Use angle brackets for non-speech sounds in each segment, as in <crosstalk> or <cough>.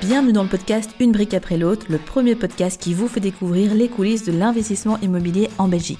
Bienvenue dans le podcast Une brique après l'autre, le premier podcast qui vous fait découvrir les coulisses de l'investissement immobilier en Belgique.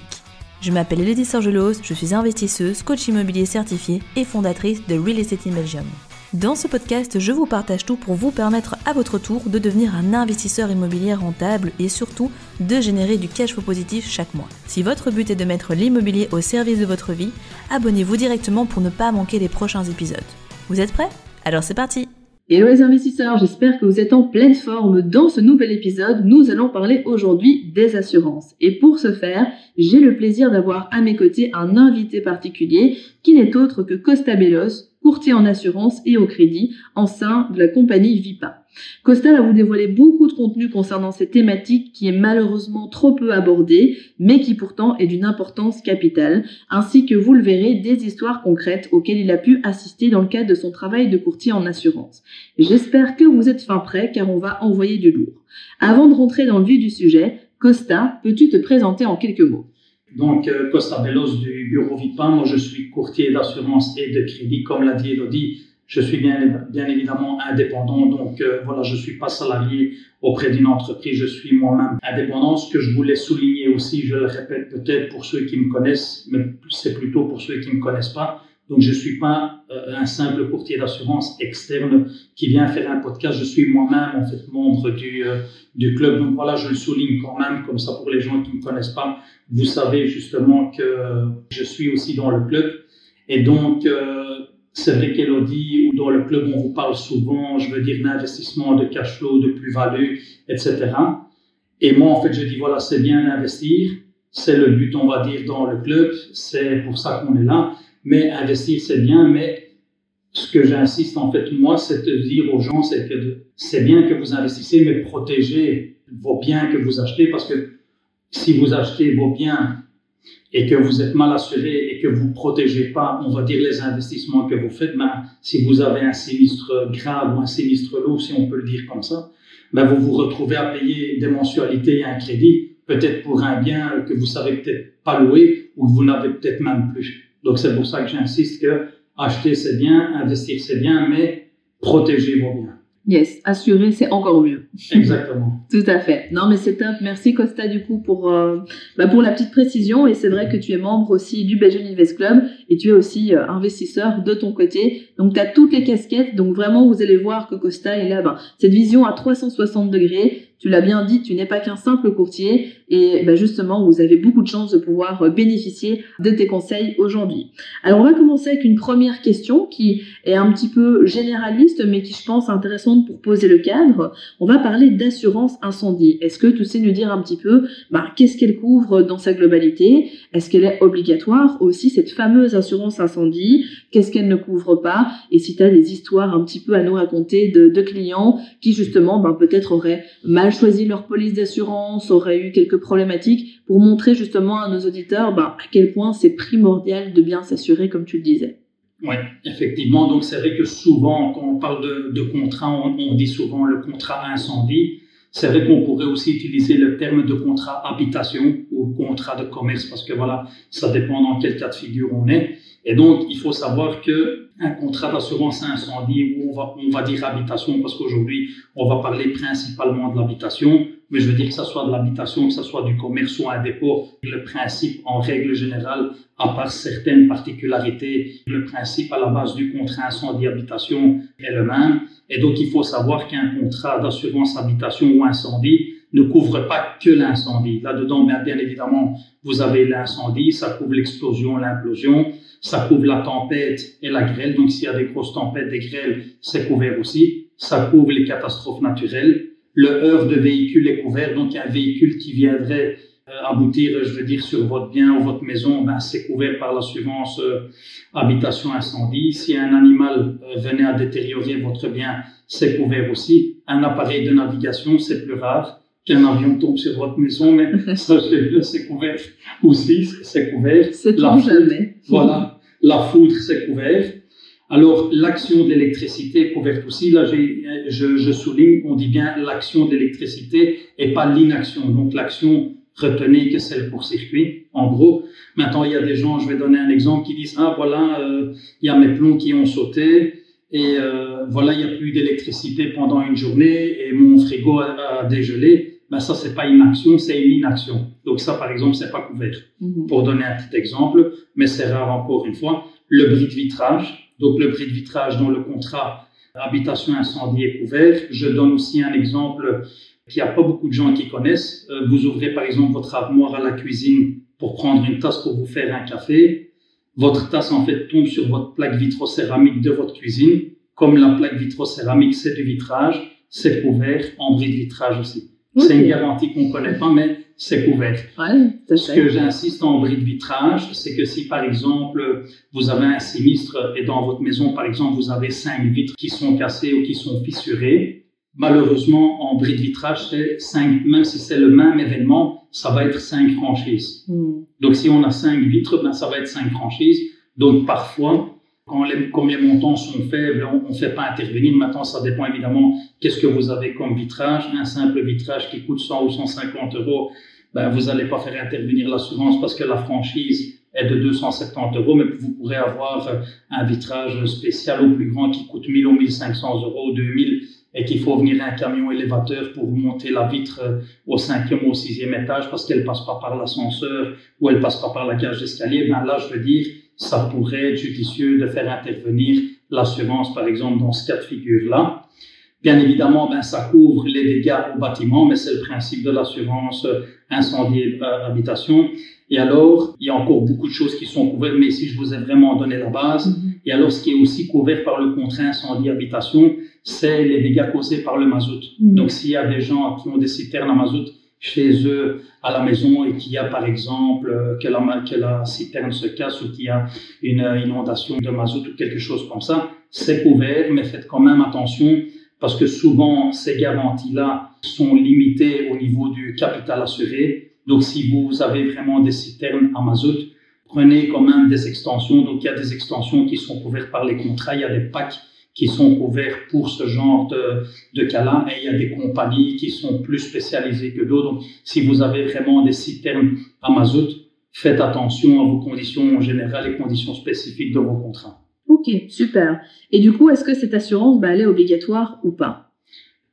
Je m'appelle Elodie Sorgelos, je suis investisseuse, coach immobilier certifié et fondatrice de Real Estate in Belgium. Dans ce podcast, je vous partage tout pour vous permettre à votre tour de devenir un investisseur immobilier rentable et surtout de générer du cash flow positif chaque mois. Si votre but est de mettre l'immobilier au service de votre vie, abonnez-vous directement pour ne pas manquer les prochains épisodes. Vous êtes prêts? Alors c'est parti Hello les investisseurs, j'espère que vous êtes en pleine forme. Dans ce nouvel épisode, nous allons parler aujourd'hui des assurances. Et pour ce faire, j'ai le plaisir d'avoir à mes côtés un invité particulier qui n'est autre que Costa Bellos, courtier en assurance et au crédit, en sein de la compagnie Vipa. Costa va vous dévoiler beaucoup de contenu concernant cette thématique qui est malheureusement trop peu abordée, mais qui pourtant est d'une importance capitale, ainsi que vous le verrez des histoires concrètes auxquelles il a pu assister dans le cadre de son travail de courtier en assurance. J'espère que vous êtes fin prêt car on va envoyer du lourd. Avant de rentrer dans le vif du sujet, Costa, peux-tu te présenter en quelques mots? Donc, euh, Costa Bellos du bureau VIPA, moi je suis courtier d'assurance et de crédit, comme l'a dit Elodie, je suis bien, bien évidemment indépendant, donc euh, voilà, je suis pas salarié auprès d'une entreprise, je suis moi-même indépendant. Ce que je voulais souligner aussi, je le répète peut-être pour ceux qui me connaissent, mais c'est plutôt pour ceux qui me connaissent pas. Donc je suis pas euh, un simple courtier d'assurance externe qui vient faire un podcast. Je suis moi-même en fait membre du euh, du club. Donc voilà, je le souligne quand même comme ça pour les gens qui me connaissent pas. Vous savez justement que je suis aussi dans le club et donc c'est vrai qu'Elodie, ou dans le club, on vous parle souvent, je veux dire, d'investissement, de cash flow, de plus-value, etc. Et moi, en fait, je dis, voilà, c'est bien d'investir. C'est le but, on va dire, dans le club. C'est pour ça qu'on est là. Mais investir, c'est bien. Mais ce que j'insiste, en fait, moi, c'est de dire aux gens, c'est que c'est bien que vous investissez, mais protégez vos biens que vous achetez parce que si vous achetez vos biens et que vous êtes mal assuré et que vous protégez pas, on va dire, les investissements que vous faites, ben, si vous avez un sinistre grave ou un sinistre lourd, si on peut le dire comme ça, ben, vous vous retrouvez à payer des mensualités et un crédit, peut-être pour un bien que vous savez peut-être pas louer ou que vous n'avez peut-être même plus. Donc c'est pour ça que j'insiste que acheter c'est bien, investir c'est bien, mais protégez vos biens. Yes, assurer, c'est encore mieux. Exactement. <laughs> Tout à fait. Non, mais c'est top. Merci Costa du coup pour euh, bah, pour la petite précision. Et c'est vrai que tu es membre aussi du Belgian Invest Club et tu es aussi euh, investisseur de ton côté. Donc tu as toutes les casquettes. Donc vraiment, vous allez voir que Costa est là. Ben, cette vision à 360 degrés tu l'as bien dit, tu n'es pas qu'un simple courtier et ben justement, vous avez beaucoup de chance de pouvoir euh, bénéficier de tes conseils aujourd'hui. Alors, on va commencer avec une première question qui est un petit peu généraliste, mais qui, je pense, est intéressante pour poser le cadre. On va parler d'assurance incendie. Est-ce que tu sais nous dire un petit peu ben, qu'est-ce qu'elle couvre dans sa globalité? Est-ce qu'elle est obligatoire? Aussi, cette fameuse assurance incendie Qu'est-ce qu'elle ne couvre pas Et si tu as des histoires un petit peu à nous raconter de, clients qui, justement, ben, peut-être auraient mal choisi leur police d'assurance, auraient eu quelques problématiques, pour montrer justement à nos auditeurs bah, à quel point c'est primordial de bien s'assurer, comme tu le disais. Oui, effectivement. Donc c'est vrai que souvent, quand on parle de, de contrat, on, on, dit souvent le contrat incendie. C'est vrai qu'on pourrait aussi utiliser le terme de contrat habitation ou contrat de commerce parce que voilà, ça dépend dans quel cas de figure on est. Et donc, il faut savoir que un contrat d'assurance incendie, où on va, on va dire habitation, parce qu'aujourd'hui, on va parler principalement de l'habitation, mais je veux dire que ce soit de l'habitation, que ce soit du commerce ou un dépôt, le principe, en règle générale, à part certaines particularités, le principe à la base du contrat incendie-habitation est le même. Et donc, il faut savoir qu'un contrat d'assurance habitation ou incendie ne couvre pas que l'incendie. Là-dedans, bien, bien évidemment, vous avez l'incendie, ça couvre l'explosion, l'implosion, ça couvre la tempête et la grêle. Donc, s'il y a des grosses tempêtes, des grêles, c'est couvert aussi. Ça couvre les catastrophes naturelles. Le heurt de véhicule est couvert. Donc, un véhicule qui viendrait euh, aboutir, je veux dire, sur votre bien ou votre maison, ben, c'est couvert par l'assurance euh, habitation incendie. Si un animal euh, venait à détériorer votre bien, c'est couvert aussi. Un appareil de navigation, c'est plus rare qu'un avion tombe sur votre maison, mais <laughs> c'est couvert aussi, c'est couvert. C'est jamais. Voilà, la foudre, c'est couvert. Alors, l'action de l'électricité est couverte aussi. Là, je, je souligne, on dit bien l'action de l'électricité et pas l'inaction. Donc, l'action, retenez que c'est le court-circuit, en gros. Maintenant, il y a des gens, je vais donner un exemple, qui disent, ah voilà, euh, il y a mes plombs qui ont sauté, et euh, voilà, il n'y a plus d'électricité pendant une journée et mon frigo a, dégelé, ben ça, c'est pas une action, c'est une inaction. Donc ça, par exemple, c'est pas couvert. Mhm. Pour donner un petit exemple, mais c'est rare encore une fois, le bris de vitrage. Donc le bris de vitrage dans le contrat habitation incendie est couvert. Je donne aussi un exemple qu'il n'y a pas beaucoup de gens qui connaissent. Euh, vous ouvrez par exemple votre armoire à la cuisine pour prendre une tasse pour vous faire un café. Votre tasse en fait tombe sur votre plaque vitrocéramique de votre cuisine. Comme la plaque vitrocéramique c'est du vitrage, c'est couvert en bris de vitrage aussi. C'est une garantie qu'on ne connaît pas, mais c'est couvert. Ce que j'insiste en bris de vitrage, c'est que si par exemple vous avez un sinistre et dans votre maison, par exemple, vous avez cinq vitres qui sont cassées ou qui sont fissurées, malheureusement, en bris de vitrage, cinq, même si c'est le même événement, ça va être cinq franchises. Hmm. Donc si on a cinq vitres, ben, ça va être cinq franchises. Donc parfois, quand les, comme les montants sont faibles, on ne fait pas intervenir. Maintenant, ça dépend évidemment qu'est-ce que vous avez comme vitrage? Un simple vitrage qui coûte 100 ou 150 euros, ben, vous n'allez pas faire intervenir l'assurance parce que la franchise est de 270 euros, mais vous pourrez avoir un vitrage spécial au plus grand qui coûte 1000 ou 1500 euros, 2000, et qu'il faut venir un camion élévateur pour monter la vitre au cinquième ou au sixième étage parce qu'elle passe pas par l'ascenseur ou elle passe pas par la cage d'escalier. Ben là, je veux dire, ça pourrait être judicieux de faire intervenir l'assurance, par exemple, dans ce cas de figure-là. Bien évidemment, ben, ça couvre les dégâts au bâtiment, mais c'est le principe de l'assurance incendie euh, habitation. Et alors, il y a encore beaucoup de choses qui sont couvertes, mais ici, je vous ai vraiment donné la base. Mm-hmm. Et alors, ce qui est aussi couvert par le contrat incendie habitation, c'est les dégâts causés par le mazout. Mm-hmm. Donc, s'il y a des gens qui ont des citernes à mazout chez eux à la maison et qu'il y a par exemple euh, que la, que la citerne se casse ou qu'il y a une inondation de mazout ou quelque chose comme ça, c'est couvert, mais faites quand même attention parce que souvent ces garanties-là sont limitées au niveau du capital assuré. Donc si vous avez vraiment des citernes à mazout, prenez quand même des extensions. Donc il y a des extensions qui sont couvertes par les contrats, il y a des packs qui sont couverts pour ce genre de, cas-là. Et il y a des compagnies qui sont plus spécialisées que d'autres. Donc, si vous avez vraiment des citernes à mazout, faites attention à vos conditions générales et conditions spécifiques de vos contrats. Ok, super. Et du coup, est-ce que cette assurance, bah, elle est obligatoire ou pas?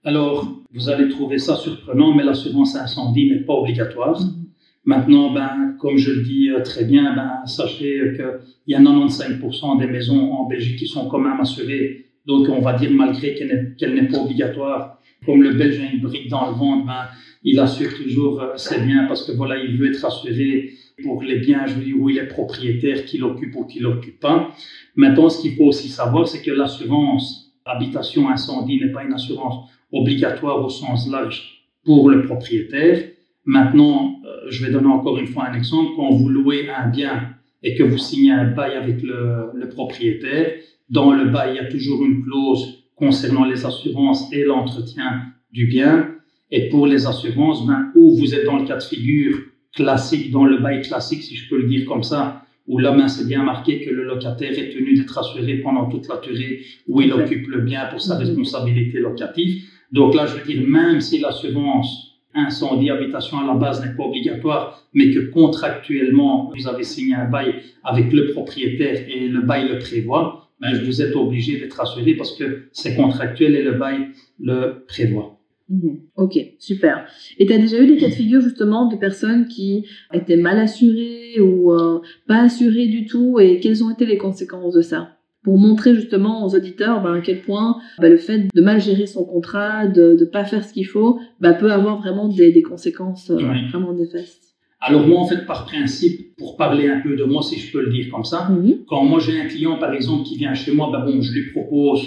Alors, vous allez trouver ça surprenant, mais l'assurance incendie n'est pas obligatoire. Mhm. Maintenant, ben, comme je le dis euh, très bien, ben, sachez qu'il y a 95% des maisons en Belgique qui sont quand même assurées donc, on va dire, malgré qu'elle n'est pas obligatoire, comme le Belge a une brique dans le ventre, ben, il assure toujours euh, ses biens parce que voilà, il veut être assuré pour les biens, je dire, où il est propriétaire, qu'il occupe ou qu'il n'occupe pas. Maintenant, ce qu'il faut aussi savoir, c'est que l'assurance habitation incendie n'est pas une assurance obligatoire au sens large pour le propriétaire. Maintenant, euh, je vais donner encore une fois un exemple. Quand vous louez un bien et que vous signez un bail avec le, propriétaire, dans le bail, il y a toujours une clause concernant les assurances et l'entretien du bien. Et pour les assurances, ben, où vous êtes dans le cas de figure classique, dans le bail classique, si je peux le dire comme ça, où là, ben, c'est bien marqué que le locataire est tenu d'être assuré pendant toute la durée où il occupe le bien pour sa mhm. responsabilité locative. Donc là, je veux dire, même si l'assurance incendie habitation à la base n'est pas obligatoire, mais que contractuellement, vous avez signé un bail avec le propriétaire et le bail le prévoit, ben, vous êtes obligé d'être assuré parce que c'est contractuel et le bail le prévoit. Mhm. Ok, super. Et tu as déjà eu des cas de figure justement de personnes qui étaient mal assurées ou euh, pas assurées du tout? Et quelles ont été les conséquences de ça? Pour montrer justement aux auditeurs ben, à quel point ben, le fait de mal gérer son contrat, de ne pas faire ce qu'il faut, ben, peut avoir vraiment des, des conséquences euh, vraiment néfastes. Alors moi, en fait, par principe, pour parler un peu de moi, si je peux le dire comme ça, quand moi j'ai un client, par exemple, qui vient chez moi, ben bon, je lui propose,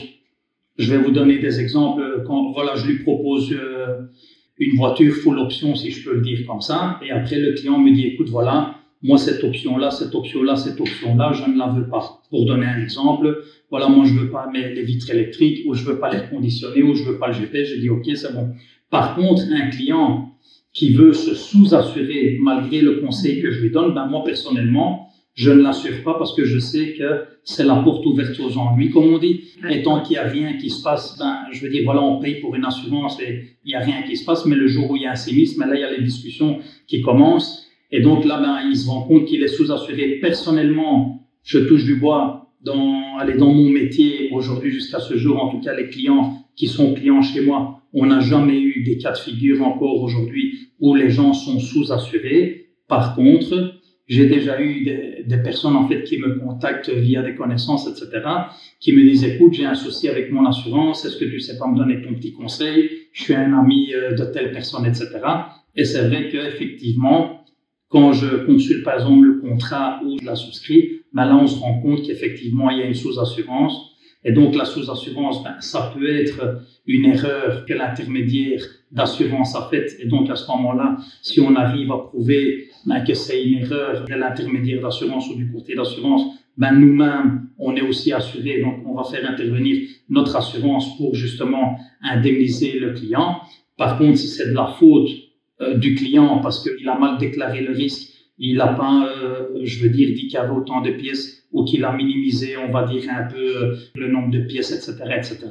je vais vous donner des exemples, quand voilà, je lui propose euh, une voiture full option, si je peux le dire comme ça, et après le client me dit, écoute, voilà, moi cette option-là, cette option-là, cette option-là, je ne la veux pas. Pour donner un exemple, voilà, moi je veux pas les vitres électriques, ou je veux pas l'air conditionné, ou je veux pas le GPS, je dis, ok, c'est bon. Par contre, un client qui veut se sous-assurer malgré le conseil que je lui donne, ben moi personnellement, je ne l'assure pas parce que je sais que c'est la porte ouverte aux ennuis, comme on dit. Et tant qu'il n'y a rien qui se passe, ben, je veux dire, voilà, on paye pour une assurance et il n'y a rien qui se passe, mais le jour où il y a un ben là, il y a les discussions qui commencent. Et donc là, ben, il se rend compte qu'il est sous-assuré. Personnellement, je touche du bois, dans, allez, dans mon métier aujourd'hui jusqu'à ce jour, en tout cas les clients qui sont clients chez moi, on n'a jamais eu des cas de figure encore aujourd'hui où les gens sont sous-assurés. Par contre, j'ai déjà eu des, des, personnes en fait qui me contactent via des connaissances, etc., qui me disent écoute, j'ai un souci avec mon assurance, est-ce que tu sais pas me donner ton petit conseil? Je suis un ami euh, de telle personne, etc. Et c'est vrai qu'effectivement, quand je consulte par exemple le contrat ou je la souscris, ben là on se rend compte qu'effectivement il y a une sous-assurance. Et donc la sous-assurance, ben, ça peut être une erreur que l'intermédiaire d'assurance a faite. Et donc à ce moment-là, si on arrive à prouver ben, que c'est une erreur de l'intermédiaire d'assurance ou du courtier d'assurance, ben, nous-mêmes, on est aussi assurés. Donc on va faire intervenir notre assurance pour justement indemniser le client. Par contre, si c'est de la faute euh, du client parce qu'il a mal déclaré le risque, il n'a pas, euh, je veux dire, dit qu'il y avait autant de pièces ou qu'il a minimisé, on va dire, un peu euh, le nombre de pièces, etc., etc.,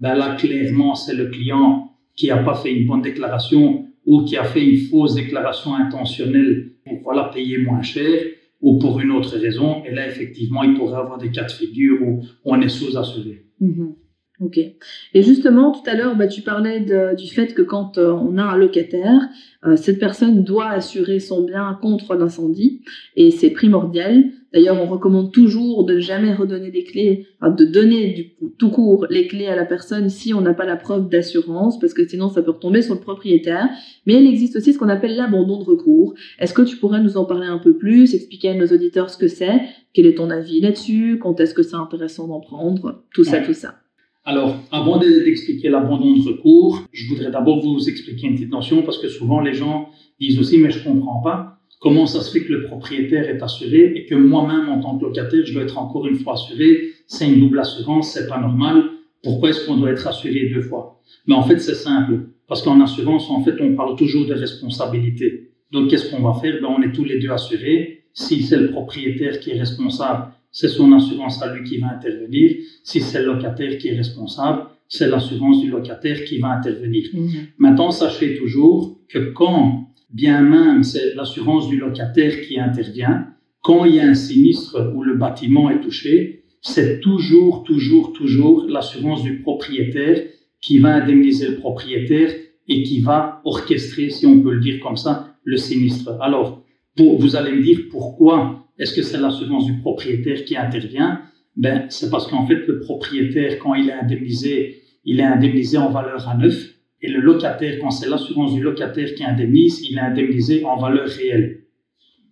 ben là, clairement, c'est le client qui n'a pas fait une bonne déclaration ou qui a fait une fausse déclaration intentionnelle pour voilà, payer moins cher ou pour une autre raison. Et là, effectivement, il pourrait avoir des cas de figure où on est sous-assuré. Mm-hmm. Ok. Et justement, tout à l'heure, bah, tu parlais du fait que quand euh, on a un locataire, euh, cette personne doit assurer son bien contre l'incendie, et c'est primordial. D'ailleurs, on recommande toujours de ne jamais redonner les clés, enfin, de donner du, tout court les clés à la personne si on n'a pas la preuve d'assurance, parce que sinon ça peut retomber sur le propriétaire. Mais il existe aussi ce qu'on appelle l'abandon de recours. Est-ce que tu pourrais nous en parler un peu plus, expliquer à nos auditeurs ce que c'est, quel est ton avis là-dessus, quand est-ce que c'est intéressant d'en prendre, tout ça, tout ça. Alors, avant d'expliquer l'abandon de recours, je voudrais d'abord vous expliquer une petite notion parce que souvent les gens disent aussi, mais je comprends pas comment ça se fait que le propriétaire est assuré et que moi-même, en tant que locataire, je dois être encore une fois assuré? C'est une double assurance, c'est pas normal. Pourquoi est-ce qu'on doit être assuré deux fois? Mais en fait, c'est simple. Parce qu'en assurance, en fait, on parle toujours de responsabilité. Donc, qu'est-ce qu'on va faire? Ben, on est tous les deux assurés. Si c'est le propriétaire qui est responsable, c'est son assurance à lui qui va intervenir. Si c'est le locataire qui est responsable, c'est l'assurance du locataire qui va intervenir. Mhm. Maintenant, sachez toujours que quand, bien même c'est l'assurance du locataire qui intervient, quand il y a un sinistre où le bâtiment est touché, c'est toujours, toujours, toujours l'assurance du propriétaire qui va indemniser le propriétaire et qui va orchestrer, si on peut le dire comme ça, le sinistre. Alors, pour, vous allez me dire pourquoi est-ce que c'est l'assurance du propriétaire qui intervient? Ben, c'est parce qu'en fait, le propriétaire, quand il est indemnisé, il est indemnisé en valeur à neuf, et le locataire, quand c'est l'assurance du locataire qui indemnise, il est indemnisé en valeur réelle.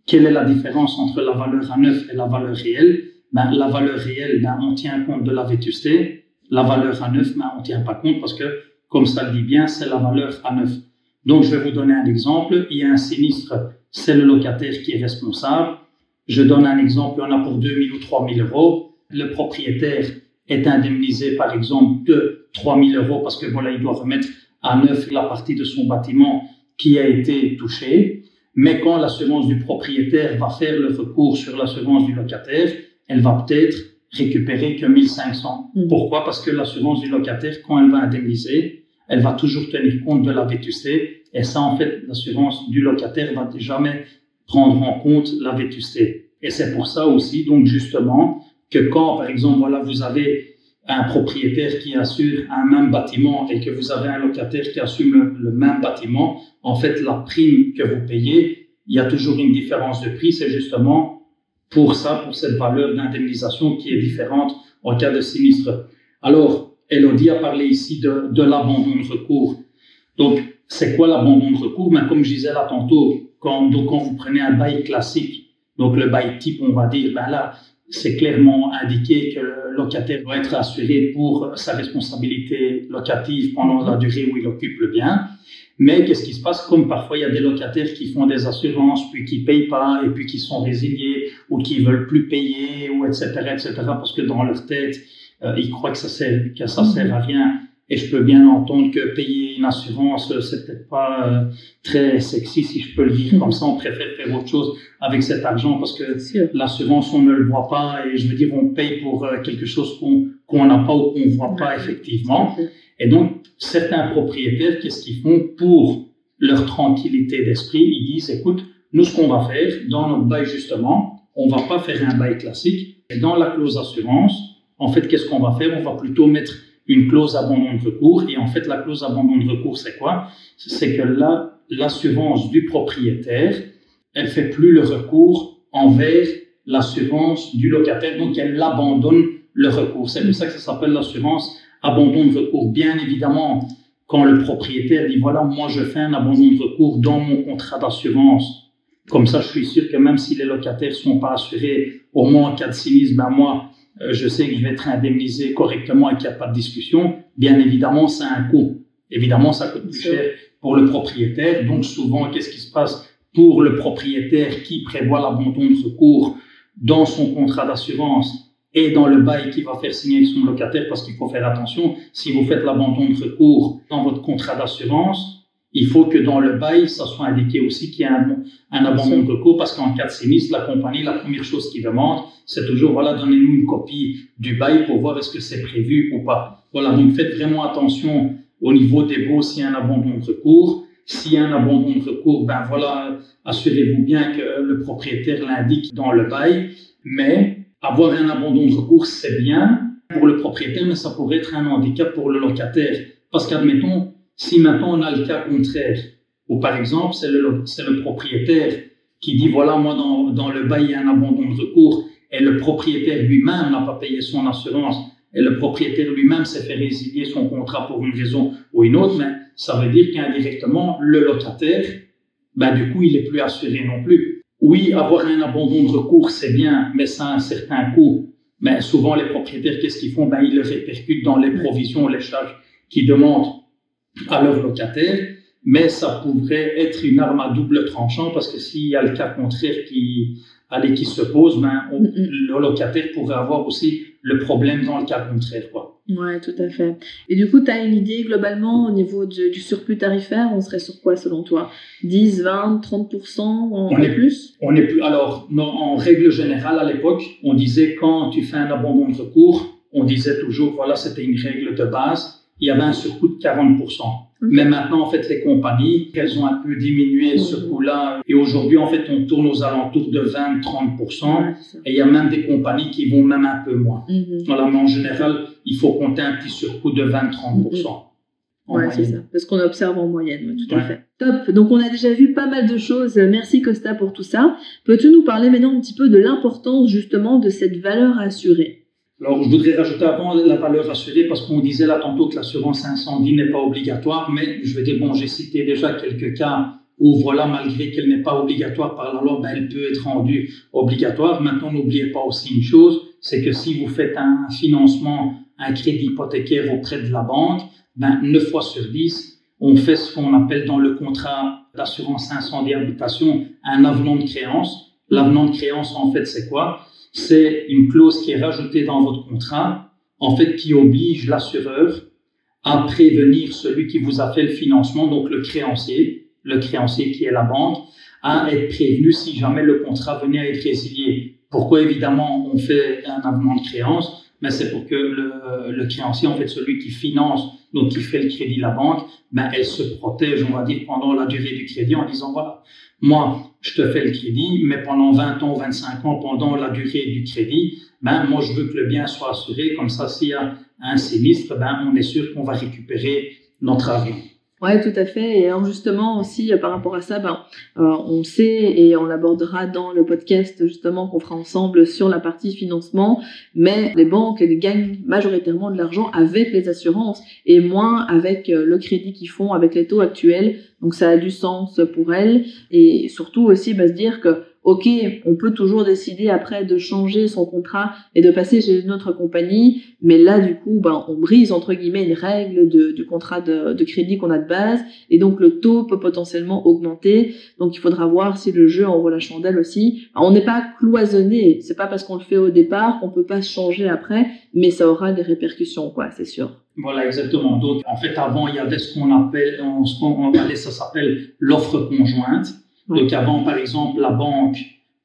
Quelle est la différence entre la valeur à neuf et la valeur réelle? Ben, La valeur réelle, ben, on tient compte de la vétusté. La valeur à neuf, ben, on ne tient pas compte parce que, comme ça le dit bien, c'est la valeur à neuf. Donc, je vais vous donner un exemple. Il y a un sinistre, c'est le locataire qui est responsable. Je donne un exemple, on a pour 2000 ou 3000 euros. Le propriétaire est indemnisé, par exemple, de 3000 euros parce que voilà, il doit remettre à neuf la partie de son bâtiment qui a été touchée. Mais quand l'assurance du propriétaire va faire le recours sur l'assurance du locataire, elle va peut-être récupérer que 1500. Mmh. Pourquoi? Parce que l'assurance du locataire, quand elle va indemniser, elle va toujours tenir compte de la vétusté. Et ça, en fait, l'assurance du locataire va jamais prendre en compte la vétusté. Et c'est pour ça aussi, donc justement, que quand, par exemple, voilà, vous avez un propriétaire qui assure un même bâtiment et que vous avez un locataire qui assume le, même bâtiment, en fait, la prime que vous payez, il y a toujours une différence de prix. C'est justement pour ça, pour cette valeur d'indemnisation qui est différente en cas de sinistre. Alors, Elodie a parlé ici de, l'abandon de recours. Donc, c'est quoi l'abandon de recours? Mais ben, Comme je disais là tantôt, quand vous prenez un bail classique, donc le bail type, on va dire, ben là, c'est clairement indiqué que le locataire doit être assuré pour sa responsabilité locative pendant la durée où il occupe le bien. Mais qu'est-ce qui se passe? Comme parfois il y a des locataires qui font des assurances, puis qui payent pas, et puis qui sont résiliés, ou qui veulent plus payer, ou etc., etc., parce que dans leur tête, euh, ils croient que ça sert, que sert à rien. Et je peux bien entendre que payer une assurance, euh, c'est peut-être pas euh, très sexy, si je peux le dire comme ça. On préfère faire autre chose avec cet argent parce que l'assurance, on ne le voit pas. Et je veux dire, on paye pour euh, quelque chose qu'on n'a pas ou qu'on ne voit pas effectivement. Et donc, certains propriétaires, qu'est-ce qu'ils font pour leur tranquillité d'esprit? Ils disent, écoute, nous, ce qu'on va faire dans notre bail, justement, on va pas faire un bail classique, Et dans la clause d'assurance, en fait, qu'est-ce qu'on va faire? On va plutôt mettre une clause abandon de recours. Et en fait, la clause abandon de recours, c'est quoi? C'est que là, l'assurance du propriétaire, elle fait plus le recours envers l'assurance du locataire, donc elle abandonne le recours. C'est pour ça que ça s'appelle l'assurance abandon de recours. Bien évidemment, quand le propriétaire dit voilà, moi je fais un abandon de recours dans mon contrat d'assurance, comme ça je suis sûr que même si les locataires sont pas assurés, au moins en cas de sinistre, ben moi je sais que je vais être indemnisé correctement et qu'il n'y a pas de discussion. Bien évidemment, c'est un coût. Évidemment, ça coûte plus cher pour le propriétaire. Donc souvent, qu'est-ce qui se passe pour le propriétaire qui prévoit l'abandon de recours dans son contrat d'assurance et dans le bail qu'il va faire signer avec son locataire parce qu'il faut faire attention. Si vous faites l'abandon de recours dans votre contrat d'assurance, il faut que dans le bail, ça soit indiqué aussi qu'il y a un, un abandon de recours parce qu'en cas de sinistre, la compagnie, la première chose qu'il demande, c'est toujours, voilà, donnez-nous une copie du bail pour voir est-ce que c'est prévu ou pas. Voilà, donc faites vraiment attention au niveau des baux s'il y a un abandon de recours. S'il y a un abandon de recours, ben voilà, assurez-vous bien que le propriétaire l'indique dans le bail. Mais avoir un abandon de recours, c'est bien pour le propriétaire, mais ça pourrait être un handicap pour le locataire. Parce qu'admettons, si maintenant on a le cas contraire, ou par exemple, c'est le, le, propriétaire qui dit, voilà, moi, dans, dans le bail, il y a un abandon de recours, et le propriétaire lui-même n'a pas payé son assurance, et le propriétaire lui-même s'est fait résilier son contrat pour une raison ou une autre, mais ça veut dire qu'indirectement, le locataire, ben, du coup, il est plus assuré non plus. Oui, avoir un abandon de recours, c'est bien, mais ça a un certain coût. Mais souvent, les propriétaires, qu'est-ce qu'ils font? Ben, Ils le répercutent dans les provisions, les charges qu'ils demandent à leur locataire. Mais ça pourrait être une arme à double tranchant parce que s'il y a le cas contraire qui, allez, qui se pose, ben, le locataire pourrait avoir aussi le problème dans le cas contraire. Quoi. Ouais, tout à fait. Et du coup, tu as une idée globalement au niveau du, surplus tarifaire, on serait sur quoi selon toi? 10, 20, 30% en, on est, plus? On est plus. Alors, en règle générale, à l'époque, on disait quand tu fais un abandon de recours, on disait toujours, voilà, c'était une règle de base, il y avait un surcoût de 40%. Mais maintenant, en fait, les compagnies, elles ont un peu diminué ce coût-là. Et aujourd'hui, en fait, on tourne aux alentours de 20-30%. et il y a même des compagnies qui vont même un peu moins. Mhm. Voilà, mais en général, il faut compter un petit surcoût de 20-30%. Mhm. Oui, c'est ça. Parce qu'on observe en moyenne, tout à fait. Top. Donc, on a déjà vu pas mal de choses. Merci Costa pour tout ça. Peux-tu nous parler maintenant un petit peu de l'importance justement de cette valeur assurée? Alors, je voudrais rajouter avant la valeur assurée, parce qu'on disait là tantôt que l'assurance incendie n'est pas obligatoire, mais je vais dire, bon, j'ai cité déjà quelques cas où, voilà, malgré qu'elle n'est pas obligatoire par la loi, ben, elle peut être rendue obligatoire. Maintenant, n'oubliez pas aussi une chose, c'est que si vous faites un financement, un crédit hypothécaire auprès de la banque, ben, 9 fois sur 10, on fait ce qu'on appelle dans le contrat d'assurance incendie habitation un avenant de créance. L'avenant de créance, en fait, c'est quoi? C'est une clause qui est rajoutée dans votre contrat, en fait, qui oblige l'assureur à prévenir celui qui vous a fait le financement, donc le créancier, le créancier qui est la banque, à être prévenu si jamais le contrat venait à être résilié. Pourquoi évidemment on fait un avenant de créance? Mais c'est pour que le, créancier, en fait, celui qui finance, donc qui fait le crédit la banque, ben elle se protège, on va dire, pendant la durée du crédit en disant voilà, moi, je te fais le crédit, mais pendant 20 ans, 25 ans, pendant la durée du crédit, ben, moi, je veux que le bien soit assuré. Comme ça, s'il y a un sinistre, ben, on est sûr qu'on va récupérer notre argent. Oui, tout à fait. Et justement aussi euh, par rapport à ça, ben, euh, on sait et on l'abordera dans le podcast justement qu'on fera ensemble sur la partie financement, mais les banques elles gagnent majoritairement de l'argent avec les assurances et moins avec euh, le crédit qu'ils font avec les taux actuels. Donc ça a du sens pour elles et surtout aussi bah, se dire que ok, on peut toujours décider après de changer son contrat et de passer chez une autre compagnie, mais là, du coup, ben, on brise, entre guillemets, une règle de, du contrat de, de crédit qu'on a de base, et donc le taux peut potentiellement augmenter, donc il faudra voir si le jeu envoie la chandelle aussi. on n'est pas cloisonné, c'est pas parce qu'on le fait au départ qu'on peut pas changer après, mais ça aura des répercussions, quoi, c'est sûr. Voilà, exactement. Donc, en fait, avant, il y avait ce qu'on appelle, ce qu'on ça s'appelle l'offre conjointe. Donc avant, par exemple, la banque,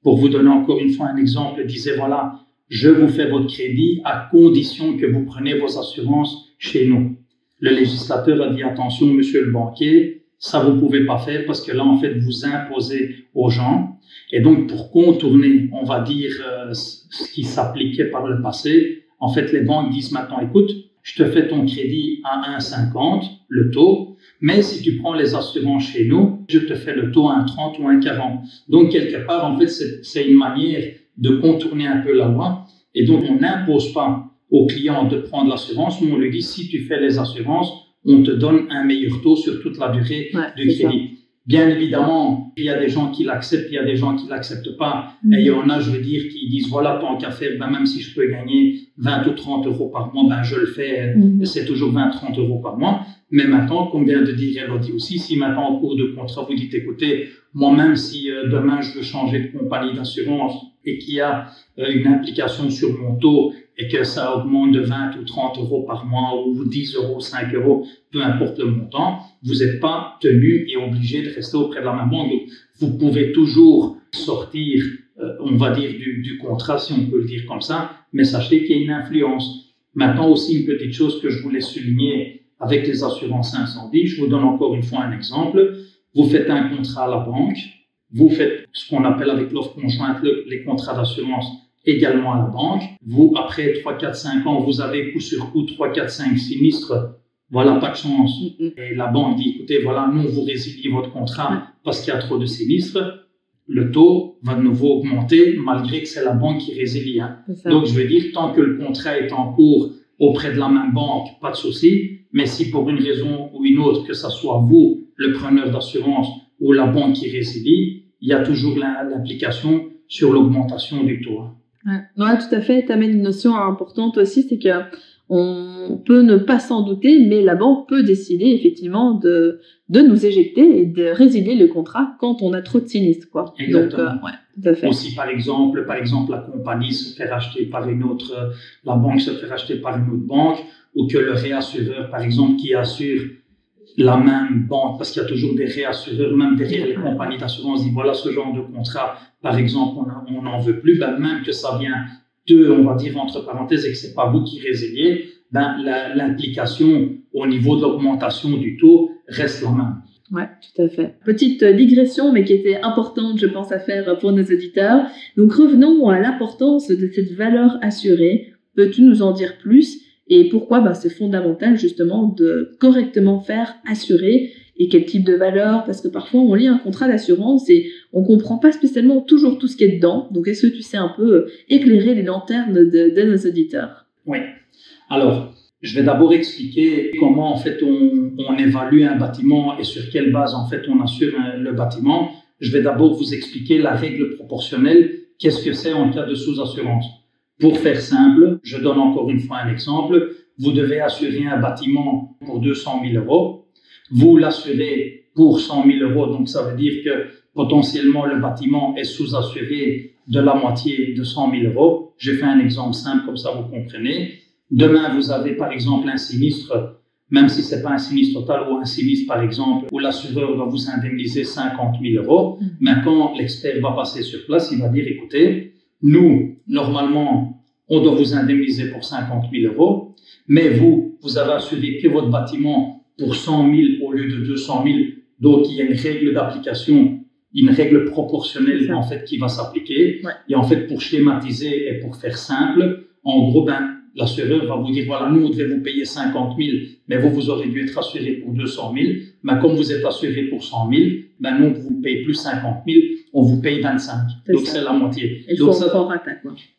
pour vous donner encore une fois un exemple, disait, voilà, je vous fais votre crédit à condition que vous preniez vos assurances chez nous. Le législateur a dit, attention, monsieur le banquier, Ça, vous pouvez pas faire parce que là, en fait, vous imposez aux gens. Et donc, pour contourner, on va dire, euh, ce qui s'appliquait par le passé, en fait, les banques disent maintenant, écoute, je te fais ton crédit à 1,50, le taux, mais si tu prends les assurances chez nous, je te fais le taux à 1,30 ou 1,40. Donc, quelque part, en fait, c'est une manière de contourner un peu la loi. Et donc, on n'impose pas au client de prendre l'assurance, mais on lui dit, si tu fais les assurances, on te donne un meilleur taux sur toute la durée du crédit. Bien évidemment, il y a des gens qui l'acceptent, il y a des gens qui l'acceptent pas. Mm. Et il y en a, je veux dire, qui disent, voilà, tant qu'à faire, ben, même si je peux gagner 20 ou 30 euros par mois, ben, je le fais, mm. c'est toujours 20, 30 euros par mois. Mais maintenant, comme vient de dire Elodie aussi, si maintenant, en cours de contrat, vous dites, écoutez, moi-même, si euh, demain, je veux changer de compagnie d'assurance et qu'il y a euh, une implication sur mon taux et que ça augmente de 20 ou 30 euros par mois ou 10 euros, 5 euros, peu importe le montant, vous n'êtes pas tenu et obligé de rester auprès de la même banque. vous pouvez toujours sortir, euh, on va dire, du, du, contrat, si on peut le dire comme ça, mais sachez qu'il y a une influence. Maintenant aussi, une petite chose que je voulais souligner avec les assurances incendie, je vous donne encore une fois un exemple. Vous faites un contrat à la banque, vous faites ce qu'on appelle avec l'offre conjointe les contrats d'assurance également à la banque. Vous, après 3, 4, 5 ans, vous avez coup sur coup 3, 4, 5 sinistres. Voilà, pas de chance. Et la banque dit, écoutez, voilà, nous, vous résiliez votre contrat parce qu'il y a trop de sinistres. Le taux va de nouveau augmenter malgré que c'est la banque qui résilie. Hein. Donc, je veux dire, tant que le contrat est en cours auprès de la même banque, pas de souci. Mais si pour une raison ou une autre, que ce soit vous, le preneur d'assurance, ou la banque qui résilie, il y a toujours l'implication sur l'augmentation du taux. Ouais. tout à fait. Tu amènes une notion importante aussi, c'est que on peut ne pas s'en douter, mais la banque peut décider effectivement de, de nous éjecter et de résilier le contrat quand on a trop de sinistres. Quoi. Exactement. Donc, euh, ouais, tout à fait. Aussi, par exemple, par exemple, la compagnie se fait racheter par une autre, la banque se fait racheter par une autre banque, ou que le réassureur, par exemple, qui assure la même banque, parce qu'il y a toujours des réassureurs, même derrière les compagnies d'assurance, dit voilà ce genre de contrat, par exemple, on n'en veut plus, ben, même que ça vient de, on va dire entre parenthèses, et que c'est pas vous qui résiliez, ben, l'implication au niveau de l'augmentation du taux reste la même. Ouais, tout à fait. Petite digression, mais qui était importante, je pense, à faire pour nos auditeurs. Donc, revenons à l'importance de cette valeur assurée. Peux-tu nous en dire plus? Et pourquoi bah, c'est fondamental justement de correctement faire assurer et quel type de valeur Parce que parfois on lit un contrat d'assurance et on comprend pas spécialement toujours tout ce qui est dedans. Donc est-ce que tu sais un peu euh, éclairer les lanternes de, nos auditeurs? Oui. Alors, je vais d'abord expliquer comment en fait on, évalue un bâtiment et sur quelle base en fait on assure le bâtiment. Je vais d'abord vous expliquer la règle proportionnelle. Qu'est-ce que c'est en cas de sous-assurance? Pour faire simple, je donne encore une fois un exemple. Vous devez assurer un bâtiment pour 200 000 euros. Vous l'assurez pour 100 000 euros, donc ça veut dire que potentiellement le bâtiment est sous-assuré de la moitié de 100 000 euros. Je fais un exemple simple, comme ça vous comprenez. Demain, vous avez par exemple un sinistre, même si c'est pas un sinistre total ou un sinistre par exemple, où l'assureur va vous indemniser 50 000 euros. Mm. Mais quand l'expert va passer sur place, il va dire, écoutez, nous, normalement, on doit vous indemniser pour 50 000 euros, mais vous, vous avez assuré que votre bâtiment pour 100 000 au lieu de 200 000. Donc, il y a une règle d'application, une règle proportionnelle, en fait, qui va s'appliquer. Et en fait, pour schématiser et pour faire simple, en gros, ben, l'assureur va vous dire, voilà, nous, on devait vous payer 50 000, mais vous, vous aurez dû être assuré pour 200 000. Mais comme vous êtes assuré pour 100 000, ben, nous, on vous paye plus 50 000, on vous paye 25. Donc, c'est la moitié. Et Donc, ça,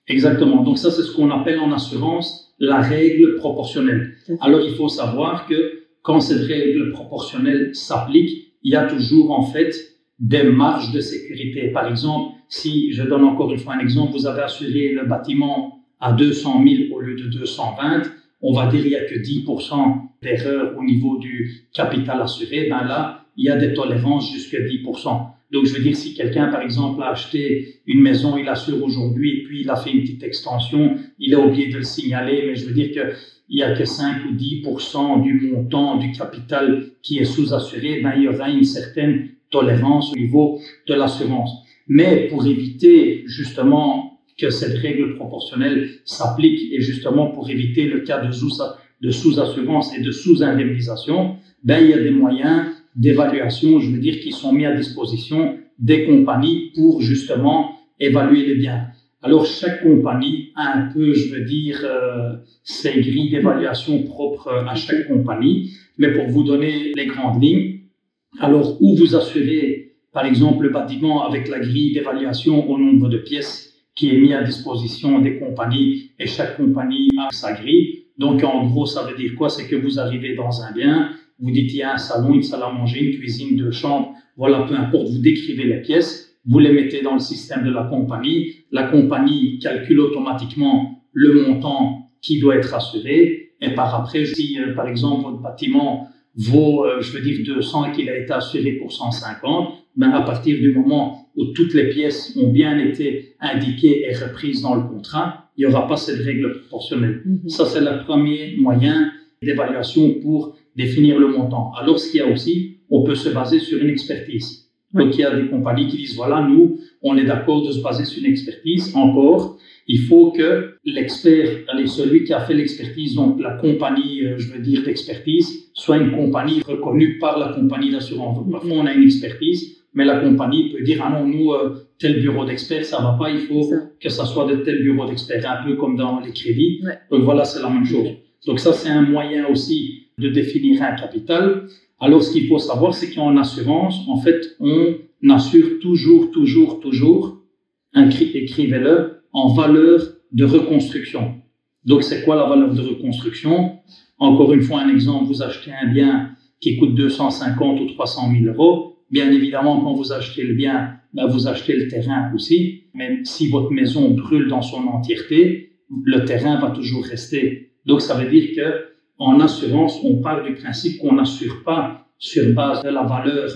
Exactement. Donc, ça, c'est ce qu'on appelle en assurance la règle proportionnelle. Alors, il faut savoir que quand cette règle proportionnelle s'applique, il y a toujours, en fait, des marges de sécurité. Par exemple, si je donne encore une fois un exemple, vous avez assuré le bâtiment à 200 000 au lieu de 220, on va dire qu'il n'y a que 10% d'erreur au niveau du capital assuré, ben là, il y a des tolérances jusqu'à 10%. Donc, je veux dire, si quelqu'un, par exemple, a acheté une maison, il assure aujourd'hui, et puis il a fait une petite extension, il a oublié de le signaler, mais je veux dire qu'il n'y a que 5 ou 10% du montant du capital qui est sous-assuré, ben, il y aura une certaine tolérance au niveau de l'assurance. Mais pour éviter justement que cette règle proportionnelle s'applique et justement pour éviter le cas de sous-assurance et de sous-indemnisation, ben, il y a des moyens d'évaluation, je veux dire, qui sont mis à disposition des compagnies pour justement évaluer les biens. Alors chaque compagnie a un peu, je veux dire, euh, ses grilles d'évaluation propres à chaque compagnie. Mais pour vous donner les grandes lignes, alors où vous assurez, par exemple, le bâtiment avec la grille d'évaluation au nombre de pièces qui est mis à disposition des compagnies et chaque compagnie a sa grille. Donc en gros, ça veut dire quoi? C'est que vous arrivez dans un bien, vous dites il y a un salon, une salle à manger, une cuisine, deux chambres, voilà, peu importe, vous décrivez les pièces, vous les mettez dans le système de la compagnie, la compagnie calcule automatiquement le montant qui doit être assuré, et par après, si euh, par exemple votre bâtiment vaut, euh, je veux dire, 200 et qu'il a été assuré pour 150, ben à partir du moment où toutes les pièces ont bien été indiquées et reprises dans le contrat, il n'y aura pas cette règle proportionnelle. Mhm. Ça, c'est le premier moyen d'évaluation pour définir le montant. Alors, ce qu'il y a aussi, on peut se baser sur une expertise. Donc, il y a des compagnies qui disent, voilà, nous, on est d'accord de se baser sur une expertise. Encore, il faut que l'expert, celui qui a fait l'expertise, donc la compagnie, euh, je veux dire, d'expertise, soit une compagnie reconnue par la compagnie d'assurance. Donc, parfois, on a une expertise, mais la compagnie peut dire, ah non, nous, euh, tel bureau d'experts, ça va pas, il faut que ça soit de tel bureau d'experts, un peu comme dans les crédits. Donc, voilà, c'est la même chose. Donc, ça, c'est un moyen aussi de définir un capital. Alors, ce qu'il faut savoir, c'est qu'en assurance, en fait, on assure toujours, toujours, toujours, écrivez-le, en valeur de reconstruction. Donc, c'est quoi la valeur de reconstruction? Encore une fois, un exemple, vous achetez un bien qui coûte 250 ou 300 000 euros. Bien évidemment, quand vous achetez le bien, ben, vous achetez le terrain aussi. Même si votre maison brûle dans son entièreté, le terrain va toujours rester. Donc, ça veut dire que en assurance, on part du principe qu'on n'assure pas sur base de la valeur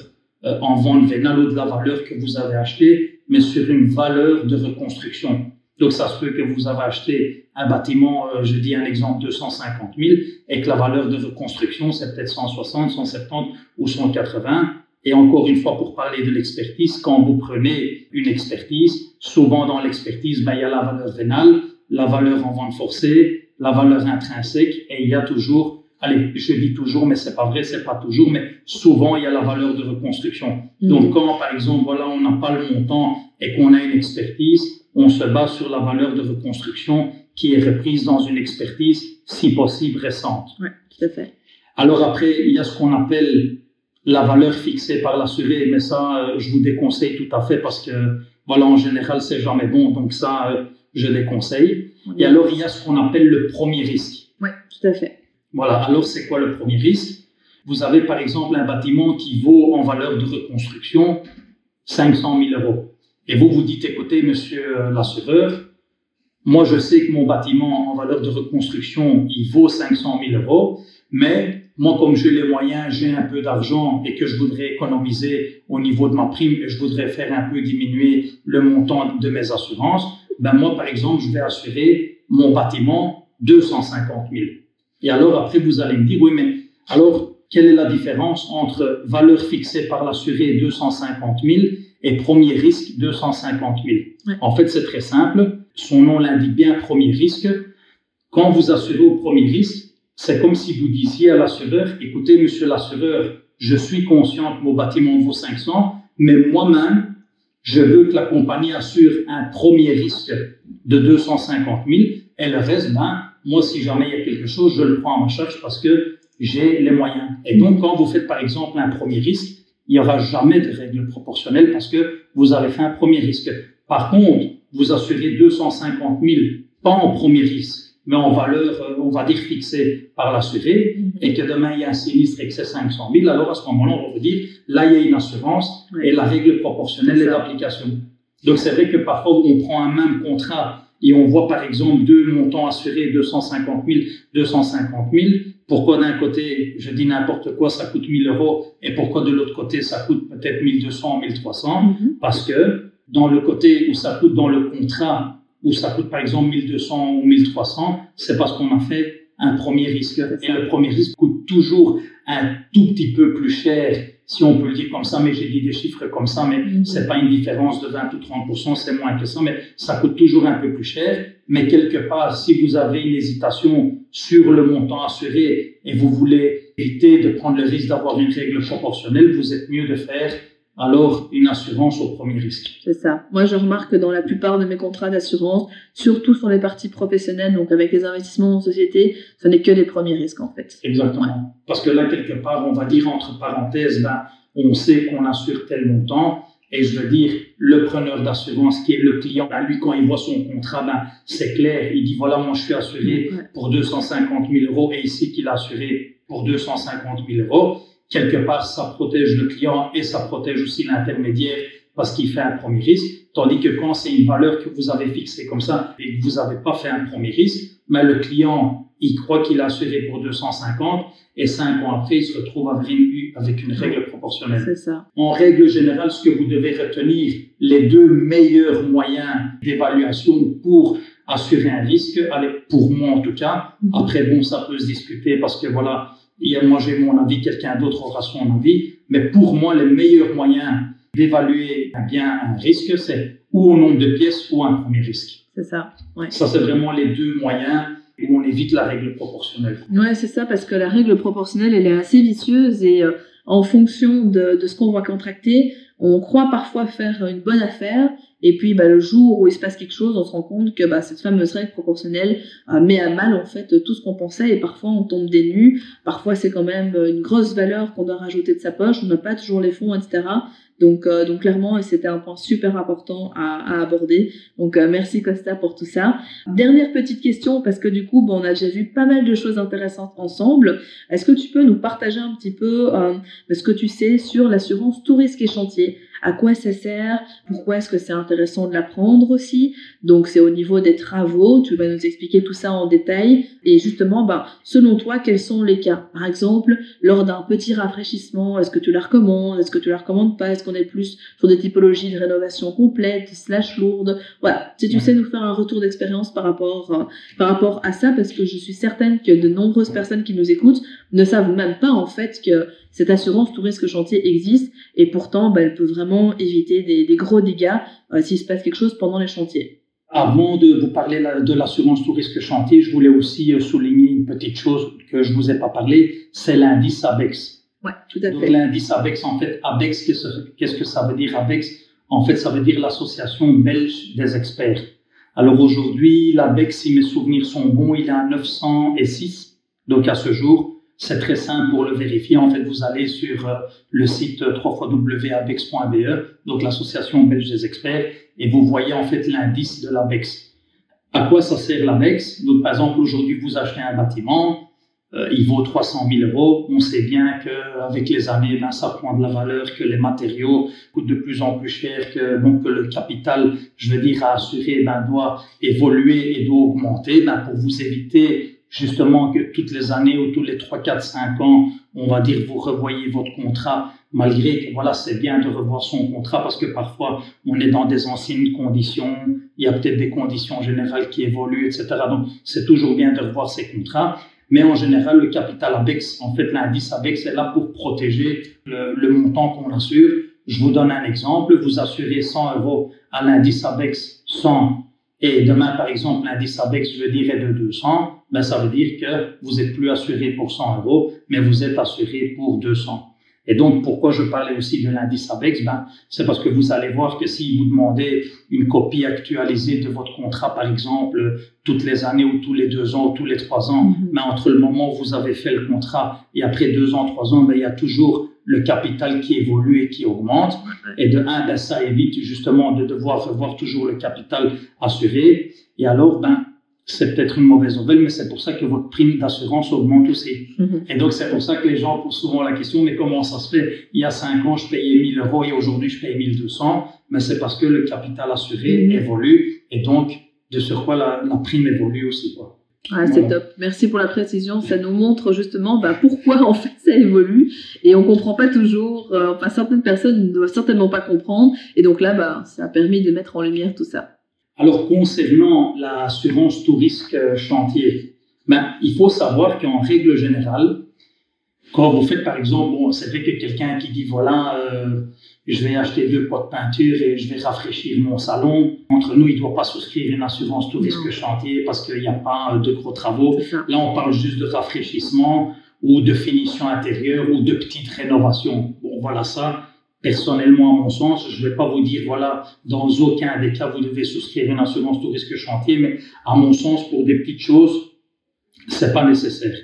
euh, en vente vénale ou de la valeur que vous avez achetée, mais sur une valeur de reconstruction. Donc, ça se peut que vous avez acheté un bâtiment, euh, je dis un exemple, 250 000, et que la valeur de reconstruction, c'est peut-être 160, 170 ou 180. Et encore une fois, pour parler de l'expertise, quand vous prenez une expertise, souvent dans l'expertise, ben, il y a la valeur vénale, la valeur en vente forcée, la valeur intrinsèque et il y a toujours, allez, je dis toujours, mais c'est pas vrai, c'est pas toujours, mais souvent il y a la valeur de reconstruction. Mm. Donc quand par exemple, voilà, on n'a pas le montant et qu'on a une expertise, on se base sur la valeur de reconstruction qui est reprise dans une expertise, si possible récente. Oui, tout à fait. Alors après, il y a ce qu'on appelle la valeur fixée par l'assuré, mais ça, euh, je vous déconseille tout à fait parce que, voilà, en général, c'est jamais bon. Donc ça, euh, je déconseille. Et alors, il y a ce qu'on appelle le premier risque. Oui, tout à fait. Voilà, alors c'est quoi le premier risque? Vous avez par exemple un bâtiment qui vaut en valeur de reconstruction 500 000 euros. Et vous vous dites, écoutez, monsieur l'assureur, moi je sais que mon bâtiment en valeur de reconstruction, il vaut 500 000 euros, mais moi, comme j'ai les moyens, j'ai un peu d'argent et que je voudrais économiser au niveau de ma prime et je voudrais faire un peu diminuer le montant de mes assurances, ben moi, par exemple, je vais assurer mon bâtiment 250 000. Et alors, après, vous allez me dire, oui, mais alors, quelle est la différence entre valeur fixée par l'assuré 250 000 et premier risque 250 000 En fait, c'est très simple. Son nom l'indique bien, premier risque. Quand vous assurez au premier risque, c'est comme si vous disiez à l'assureur, écoutez, monsieur l'assureur, je suis conscient que mon bâtiment vaut 500, mais moi-même, je veux que la compagnie assure un premier risque de 250 000 et le reste, ben, moi, si jamais il y a quelque chose, je le prends en charge parce que j'ai les moyens. Et donc, quand vous faites par exemple un premier risque, il n'y aura jamais de règle proportionnelle parce que vous avez fait un premier risque. Par contre, vous assurez 250 000 pas en premier risque, mais en valeur, euh, on va dire, fixée par l'assuré. Et que demain il y a un sinistre c'est 500 000, alors à ce moment-là, on va vous dire, là il y a une assurance et la règle proportionnelle est d'application. Donc c'est vrai que parfois on prend un même contrat et on voit par exemple deux montants assurés, 250 000, 250 000. Pourquoi d'un côté, je dis n'importe quoi, ça coûte 1000 euros et pourquoi de l'autre côté, ça coûte peut-être 1200, 1300 mhm. Parce que dans le côté où ça coûte dans le contrat où ça coûte par exemple 1200 ou 1300, c'est parce qu'on a fait un premier risque. Et le premier risque coûte toujours un tout petit peu plus cher, si on peut le dire comme ça, mais j'ai dit des chiffres comme ça, mais mm-hmm. c'est pas une différence de 20 ou 30%, c'est moins que ça, mais ça coûte toujours un peu plus cher. Mais quelque part, si vous avez une hésitation sur le montant assuré et vous voulez éviter de prendre le risque d'avoir une règle proportionnelle, vous êtes mieux de faire alors une assurance au premier risque. C'est ça. Moi, je remarque que dans la plupart de mes contrats d'assurance, surtout sur les parties professionnelles, donc avec les investissements en société, ce n'est que les premiers risques en fait. Exactement. Parce que là, quelque part, on va dire entre parenthèses, ben, on sait qu'on assure tel montant. Et je veux dire, le preneur d'assurance qui est le client, ben, lui, quand il voit son contrat, ben, c'est clair. Il dit, voilà, moi, je suis assuré pour 250 000 euros et ici qu'il a assuré pour 250 000 euros quelque part, ça protège le client et ça protège aussi l'intermédiaire parce qu'il fait un premier risque. Tandis que quand c'est une valeur que vous avez fixée comme ça et que vous n'avez pas fait un premier risque, mais le client, il croit qu'il a assuré pour 250 et cinq ans après, il se retrouve avec une, règle proportionnelle. C'est ça. En règle générale, ce que vous devez retenir, les deux meilleurs moyens d'évaluation pour assurer un risque, allez, pour moi en tout cas. Mhm. Après, bon, ça peut se discuter parce que voilà, moi j'ai mon avis, quelqu'un d'autre aura son avis, mais pour moi, le meilleur moyen d'évaluer bien un risque, c'est ou au nombre de pièces ou un premier risque. C'est ça. Ouais. Ça, c'est vraiment les deux moyens où on évite la règle proportionnelle. Ouais, c'est ça, parce que la règle proportionnelle, elle est assez vicieuse et euh, en fonction de, de ce qu'on va contracter, on croit parfois faire une bonne affaire et puis, bah, le jour où il se passe quelque chose, on se rend compte que bah, cette fameuse règle proportionnelle euh, met à mal en fait tout ce qu'on pensait. Et parfois, on tombe des. Parfois, c'est quand même une grosse valeur qu'on doit rajouter de sa poche. On n'a pas toujours les fonds, etc. Donc, euh, donc clairement, c'était un point super important à, à aborder. Donc, euh, merci Costa pour tout ça. Dernière petite question, parce que du coup, bon, on a déjà vu pas mal de choses intéressantes ensemble. Est-ce que tu peux nous partager un petit peu euh, ce que tu sais sur l'assurance tout risque et chantier? À quoi ça sert, pourquoi est-ce que c'est intéressant de l'apprendre aussi. Donc c'est au niveau des travaux, tu vas nous expliquer tout ça en détail. Et justement, ben, selon toi, quels sont les cas? Par exemple, lors d'un petit rafraîchissement, est-ce que tu la recommandes, est-ce que tu la recommandes pas, est-ce qu'on est plus sur des typologies de rénovation complète, slash lourde Voilà, si tu sais nous faire un retour d'expérience par rapport euh, par rapport à ça, parce que je suis certaine que de nombreuses personnes qui nous écoutent ne savent même pas en fait que cette assurance tout risque chantier existe. Et pourtant bah, elle peut vraiment éviter des, gros dégâts euh, s'il se passe quelque chose pendant les chantiers. Avant de vous parler de l'assurance tout risque chantier, je voulais aussi euh, souligner une petite chose que je vous ai pas parlé, c'est l'indice ABEX. Ouais, tout à fait. Donc l'indice ABEX, en fait, ABEX, qu'est-ce que ça veut dire ABEX En fait, ça veut dire l'Association belge des experts. Alors aujourd'hui, l'ABEX, si mes souvenirs sont bons, il est à 906, donc à ce jour. C'est très simple pour le vérifier. En fait, vous allez sur euh, le site www.abex.be, donc l'association belge des experts, et vous voyez en fait l'indice de l'ABEX. À quoi ça sert l'ABEX Donc, par exemple, aujourd'hui, vous achetez un bâtiment, euh, il vaut 300 000 euros. On sait bien qu'avec les années, ben, ça prend de la valeur, que les matériaux coûtent de plus en plus cher, que donc le capital, je veux dire, à assurer, ben, doit évoluer et doit augmenter. Ben, pour vous éviter justement que toutes les années ou tous les 3, 4, 5 ans, on va dire, vous revoyez votre contrat, malgré que voilà, c'est bien de revoir son contrat parce que parfois on est dans des anciennes conditions, il y a peut-être des conditions générales qui évoluent, etc. Donc c'est toujours bien de revoir ses contrats. Mais en général, le capital ABEX, en fait, l'indice ABEX est là pour protéger le, montant qu'on assure. Je vous donne un exemple. Vous assurez 100 euros à l'indice ABEX 100 et demain, par exemple, l'indice ABEX, je dirais de 200, ben, ça veut dire que vous n'êtes plus assuré pour 100 euros, mais vous êtes assuré pour 200. Et donc, pourquoi je parlais aussi de l'indice ABEX? Ben, C'est parce que vous allez voir que si vous demandez une copie actualisée de votre contrat, par exemple, toutes les années ou tous les deux ans ou tous les trois ans, mais mm-hmm. ben, entre le moment où vous avez fait le contrat et après deux ans, trois ans, ben, il y a toujours le capital qui évolue et qui augmente. Et de un, ben, ça évite justement de devoir revoir toujours le capital assuré. Et alors, ben, c'est peut-être une mauvaise nouvelle, mais c'est pour ça que votre prime d'assurance augmente aussi. Mhm. Et donc, c'est pour ça que les gens posent souvent la question, mais comment ça se fait? Il y a cinq ans, je payais 1000 euros et aujourd'hui, je paye 1200. Mais c'est parce que le capital assuré mhm. évolue et donc, de sur quoi la, prime évolue aussi. Quoi. Ah, c'est top. Merci pour la précision. Ça nous montre justement bah, pourquoi en fait ça évolue et on comprend pas toujours. Euh, enfin, certaines personnes ne doivent certainement pas comprendre. Et donc là, bah, ça a permis de mettre en lumière tout ça. Alors, concernant l'assurance tout risque euh, chantier, ben, il faut savoir qu'en règle générale, quand vous faites par exemple, bon, c'est vrai que quelqu'un qui dit voilà, euh, je vais acheter deux pots de peinture et je vais rafraîchir mon salon, entre nous, il ne doit pas souscrire une assurance tout risque chantier parce qu'il n'y a pas euh, de gros travaux. Là, on parle juste de rafraîchissement ou de finition intérieure ou de petites rénovations. Bon, voilà ça. Personnellement, à mon sens, je ne vais pas vous dire, voilà, dans aucun des cas, vous devez souscrire une assurance tout risque chantier, mais à mon sens, pour des petites choses, c'est pas nécessaire.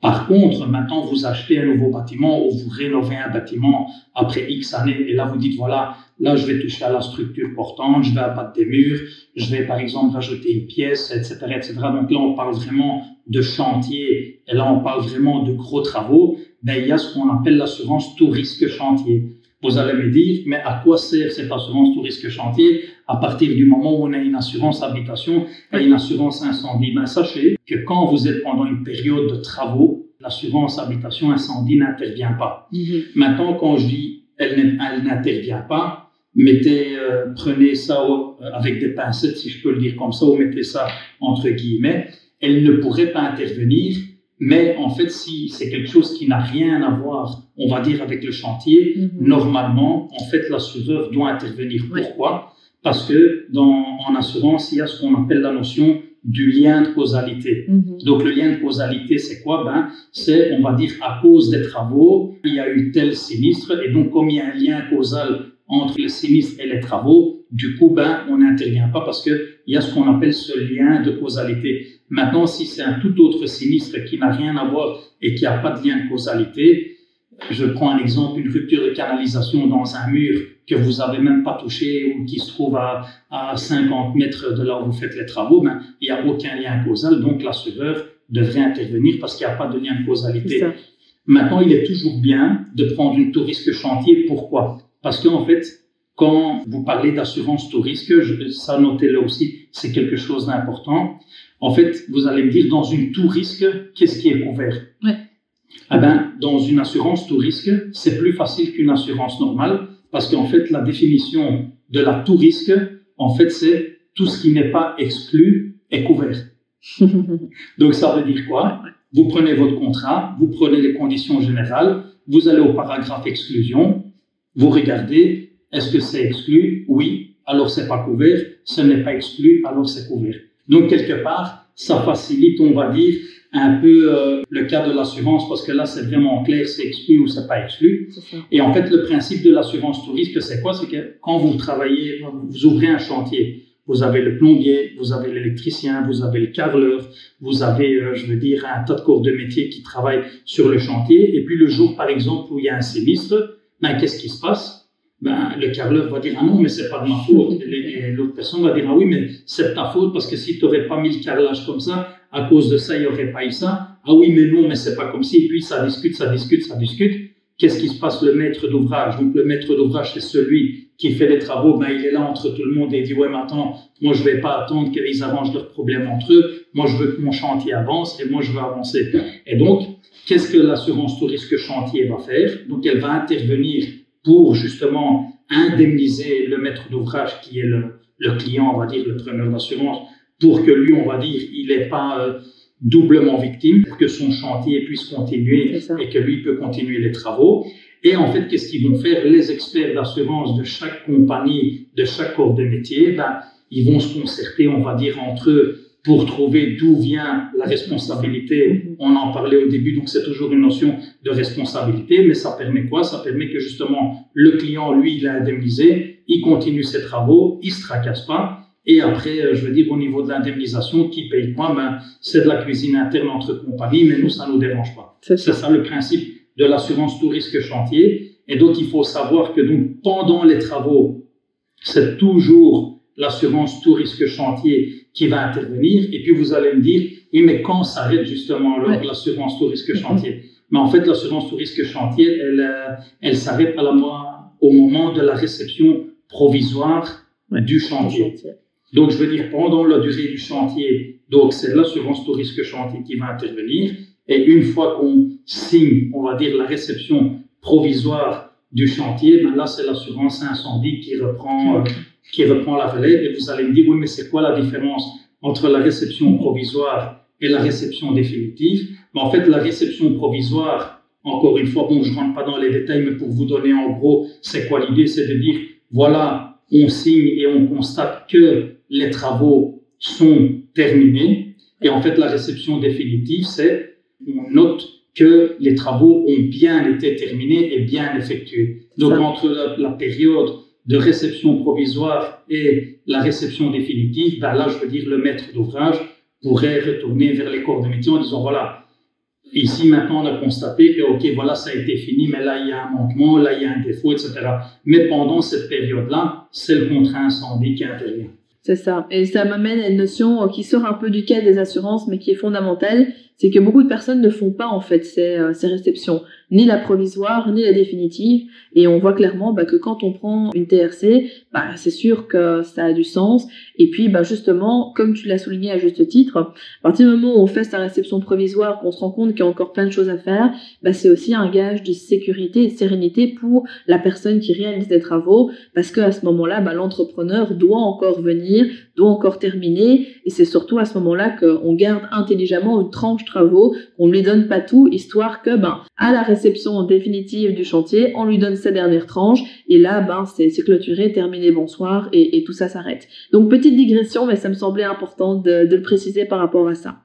Par contre, maintenant, vous achetez un nouveau bâtiment ou vous rénovez un bâtiment après X années et là, vous dites, voilà, là, je vais toucher à la structure portante, je vais abattre des murs, je vais, par exemple, rajouter une pièce, etc., etc. Donc là, on parle vraiment de chantier et là, on parle vraiment de gros travaux. Ben, il y a ce qu'on appelle l'assurance tout risque chantier. Vous allez me dire, mais à quoi sert cette assurance tout risque chantier à partir du moment où on a une assurance habitation et une assurance incendie? Ben, Sachez que quand vous êtes pendant une période de travaux, l'assurance habitation incendie n'intervient pas. Mhm. Maintenant, quand je dis elle n'intervient pas, mettez, euh, prenez ça euh, avec des pincettes, si je peux le dire comme ça, ou mettez ça entre guillemets, elle ne pourrait pas intervenir mais en fait, si c'est quelque chose qui n'a rien à voir, on va dire, avec le chantier, mhm. normalement, en fait, l'assureur doit intervenir. Pourquoi? Parce que dans, en assurance, il y a ce qu'on appelle la notion du lien de causalité. Mhm. Donc le lien de causalité, c'est quoi? Ben, c'est, on va dire, à cause des travaux, il y a eu tel sinistre, et donc comme il y a un lien causal entre le sinistre et les travaux, du coup, ben, on n'intervient pas parce qu'il y a ce qu'on appelle ce lien de causalité. Maintenant, si c'est un tout autre sinistre qui n'a rien à voir et qui n'a pas de lien de causalité, je prends un exemple, une rupture de canalisation dans un mur que vous avez même pas touché ou qui se trouve à, à 50 mètres de là où vous faites les travaux, ben, il n'y a aucun lien causal, donc l'assureur devrait intervenir parce qu'il n'y a pas de lien de causalité. Maintenant, il est toujours bien de prendre une tout risque chantier. Pourquoi? Parce qu'en fait, quand vous parlez d'assurance tout risque, ça notez-le aussi, c'est quelque chose d'important. En fait, vous allez me dire, dans une tout risque, qu'est-ce qui est couvert? Ouais. Eh ben, dans une assurance tout risque, c'est plus facile qu'une assurance normale, parce qu'en fait, la définition de la tout risque, en fait, c'est tout ce qui n'est pas exclu est couvert. <laughs> Donc, ça veut dire quoi? Vous prenez votre contrat, vous prenez les conditions générales, vous allez au paragraphe exclusion, vous regardez, est-ce que c'est exclu? Oui, alors c'est pas couvert. Ce n'est pas exclu, alors c'est couvert. Donc, quelque part, ça facilite, on va dire, un peu euh, le cas de l'assurance parce que là, c'est vraiment clair, c'est exclu ou c'est pas exclu. Et en fait, le principe de l'assurance tout risque, c'est quoi? C'est que quand vous travaillez, vous ouvrez un chantier, vous avez le plombier, vous avez l'électricien, vous avez le carreleur, vous avez, euh, je veux dire, un tas de corps de métier qui travaillent sur le chantier. Et puis le jour, par exemple, où il y a un sinistre, ben, qu'est-ce qui se passe? Ben, le carreleur va dire ah non mais c'est pas de ma faute. Et l'autre personne va dire ah oui mais c'est ta faute parce que si tu n'aurais pas mis le carrelage comme ça à cause de ça il n'y aurait pas eu ça. Ah oui mais non mais c'est pas comme si. Puis ça discute ça discute ça discute. Qu'est-ce qui se passe? Le maître d'ouvrage. Donc le maître d'ouvrage c'est celui qui fait les travaux. Ben il est là entre tout le monde et dit ouais mais attends moi je vais pas attendre qu'ils arrangent leurs problèmes entre eux. Moi je veux que mon chantier avance et moi je veux avancer. Et donc qu'est-ce que l'assurance tout risque chantier va faire? Donc elle va intervenir pour justement indemniser le maître d'ouvrage qui est le, client, on va dire, le preneur d'assurance, pour que lui, on va dire, il n'est pas euh, doublement victime, pour que son chantier puisse continuer et que lui peut continuer les travaux. Et en fait, qu'est-ce qu'ils vont faire? Les experts d'assurance de chaque compagnie, de chaque corps de métier, ben, ils vont se concerter, on va dire, entre eux pour trouver d'où vient la responsabilité. Mhm. On en parlait au début, donc c'est toujours une notion de responsabilité, mais ça permet quoi? Ça permet que justement le client, lui, il a indemnisé, il continue ses travaux, il se tracasse pas. Et après, euh, je veux dire, au niveau de l'indemnisation, qui paye quoi? Ben, C'est de la cuisine interne entre compagnies, mais nous, ça ne nous dérange pas. C'est ça. ça le principe de l'assurance tout risque chantier. Et donc, il faut savoir que donc, pendant les travaux, c'est toujours l'assurance tout risque chantier qui va intervenir. Et puis vous allez me dire, oui, mais quand s'arrête justement l'assurance tout risque mhm. chantier? Mais en fait, l'assurance tout risque chantier, elle, euh, elle s'arrête à la, au moment de la réception provisoire du chantier. Donc, je veux dire, pendant la durée du chantier, donc c'est l'assurance tout risque chantier qui va intervenir. Et une fois qu'on signe, on va dire, la réception provisoire du chantier, ben là, c'est l'assurance incendie qui reprend, euh, qui reprend la relève et vous allez me dire, oui, mais c'est quoi la différence entre la réception provisoire et la réception définitive? Mais En fait, la réception provisoire, encore une fois, bon, je rentre pas dans les détails, mais pour vous donner en gros, c'est quoi l'idée? C'est de dire, voilà, on signe et on constate que les travaux sont terminés. Et en fait, la réception définitive, c'est on note que les travaux ont bien été terminés et bien effectués. Donc entre la, période de réception provisoire et la réception définitive, ben là, je veux dire, le maître d'ouvrage pourrait retourner vers les corps de métier en disant, voilà, ici maintenant on a constaté que, ok, voilà, ça a été fini, mais là il y a un manquement, là il y a un défaut, etc. Mais pendant cette période-là, c'est le contrat incendie qui intervient. C'est ça. Et ça m'amène à une notion qui sort un peu du cas des assurances, mais qui est fondamentale, c'est que beaucoup de personnes ne font pas en fait ces, euh, ces réceptions ni la provisoire, ni la définitive. Et on voit clairement bah, que quand on prend une TRC, bah, c'est sûr que ça a du sens. Et puis, bah, justement, comme tu l'as souligné à juste titre, à partir du moment où on fait sa réception provisoire, qu'on se rend compte qu'il y a encore plein de choses à faire, bah, c'est aussi un gage de sécurité et de sérénité pour la personne qui réalise des travaux, parce qu'à ce moment-là, bah, l'entrepreneur doit encore venir, doit encore terminer. Et c'est surtout à ce moment-là qu'on garde intelligemment une tranche travaux, qu'on ne lui donne pas tout, histoire que, ben, à la réception définitive du chantier, on lui donne sa dernière tranche, et là, ben, c'est clôturé, terminé, bonsoir, et, tout ça s'arrête. Donc, petite digression, mais ça me semblait important de, le préciser par rapport à ça.